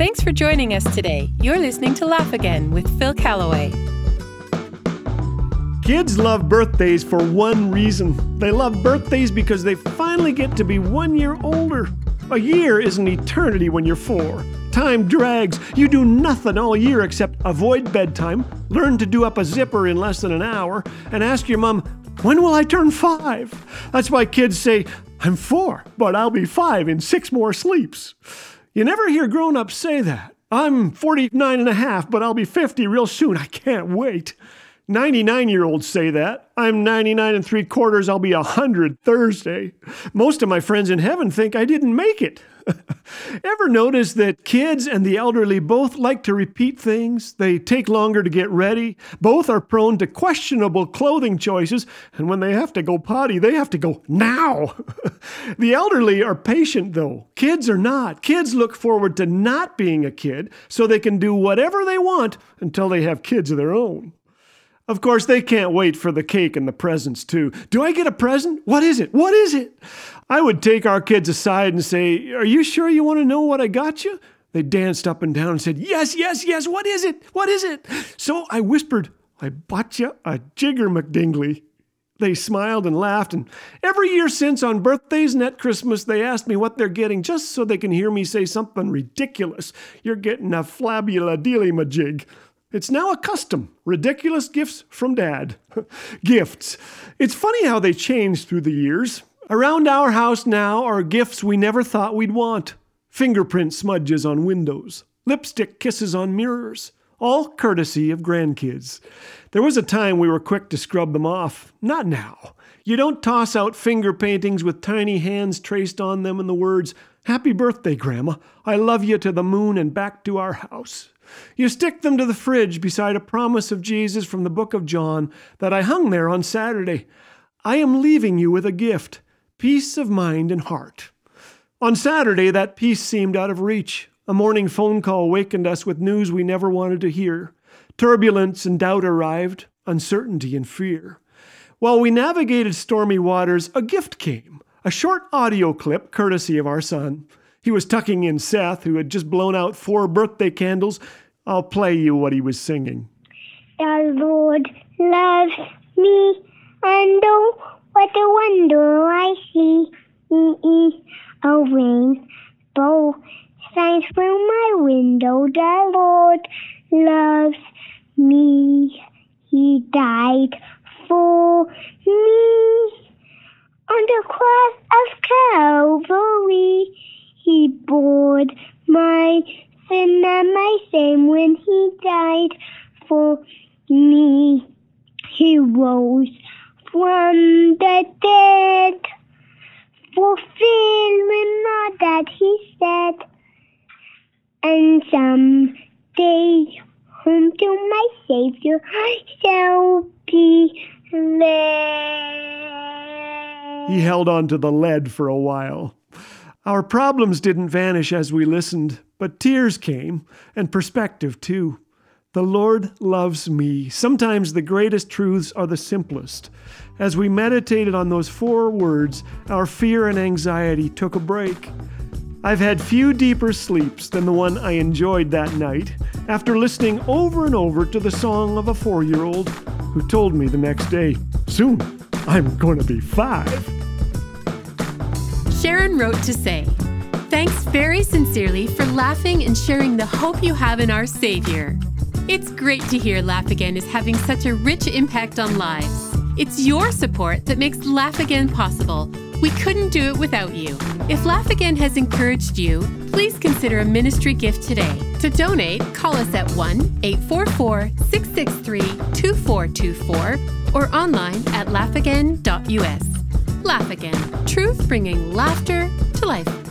Thanks for joining us today. You're listening to Laugh Again with Phil Callaway. Kids love birthdays for one reason. They love birthdays because they finally get to be one year older. A year is an eternity when you're four. Time drags. You do nothing all year except avoid bedtime, learn to do up a zipper in less than an hour, and ask your mom, when will I turn five? That's why kids say, I'm four, but I'll be five in six more sleeps. You never hear grown ups say that. I'm 49 and a half, but I'll be 50 real soon. I can't wait. 99 year olds say that. I'm 99 and three quarters. I'll be 100 Thursday. Most of my friends in heaven think I didn't make it. Ever notice that kids and the elderly both like to repeat things? They take longer to get ready. Both are prone to questionable clothing choices. And when they have to go potty, they have to go now. the elderly are patient, though. Kids are not. Kids look forward to not being a kid so they can do whatever they want until they have kids of their own. Of course, they can't wait for the cake and the presents, too. Do I get a present? What is it? What is it? I would take our kids aside and say, Are you sure you want to know what I got you? They danced up and down and said, Yes, yes, yes, what is it? What is it? So I whispered, I bought you a jigger McDingley. They smiled and laughed, and every year since on birthdays and at Christmas, they ask me what they're getting just so they can hear me say something ridiculous. You're getting a flabula dealy majig. It's now a custom. Ridiculous gifts from dad. gifts. It's funny how they change through the years. Around our house now are gifts we never thought we'd want fingerprint smudges on windows, lipstick kisses on mirrors, all courtesy of grandkids. There was a time we were quick to scrub them off. Not now. You don't toss out finger paintings with tiny hands traced on them and the words, Happy birthday, Grandma. I love you to the moon and back to our house. You stick them to the fridge beside a promise of Jesus from the book of John that I hung there on Saturday. I am leaving you with a gift peace of mind and heart. On Saturday, that peace seemed out of reach. A morning phone call wakened us with news we never wanted to hear. Turbulence and doubt arrived, uncertainty and fear. While we navigated stormy waters, a gift came a short audio clip courtesy of our son. He was tucking in Seth, who had just blown out four birthday candles. I'll play you what he was singing. The Lord loves me, and oh, what a wonder I see. A rainbow shines through my window. The Lord loves me. He died for me on the cross of my sin and my shame when he died for me. He rose from the dead, fulfilling all that he said. And someday home to my Savior I shall be led. He held on to the lead for a while. Our problems didn't vanish as we listened, but tears came, and perspective too. The Lord loves me. Sometimes the greatest truths are the simplest. As we meditated on those four words, our fear and anxiety took a break. I've had few deeper sleeps than the one I enjoyed that night after listening over and over to the song of a four year old who told me the next day, Soon, I'm going to be five. Sharon wrote to say, Thanks very sincerely for laughing and sharing the hope you have in our Savior. It's great to hear Laugh Again is having such a rich impact on lives. It's your support that makes Laugh Again possible. We couldn't do it without you. If Laugh Again has encouraged you, please consider a ministry gift today. To donate, call us at 1 844 663 2424 or online at laughagain.us. Laugh Again, truth bringing laughter to life.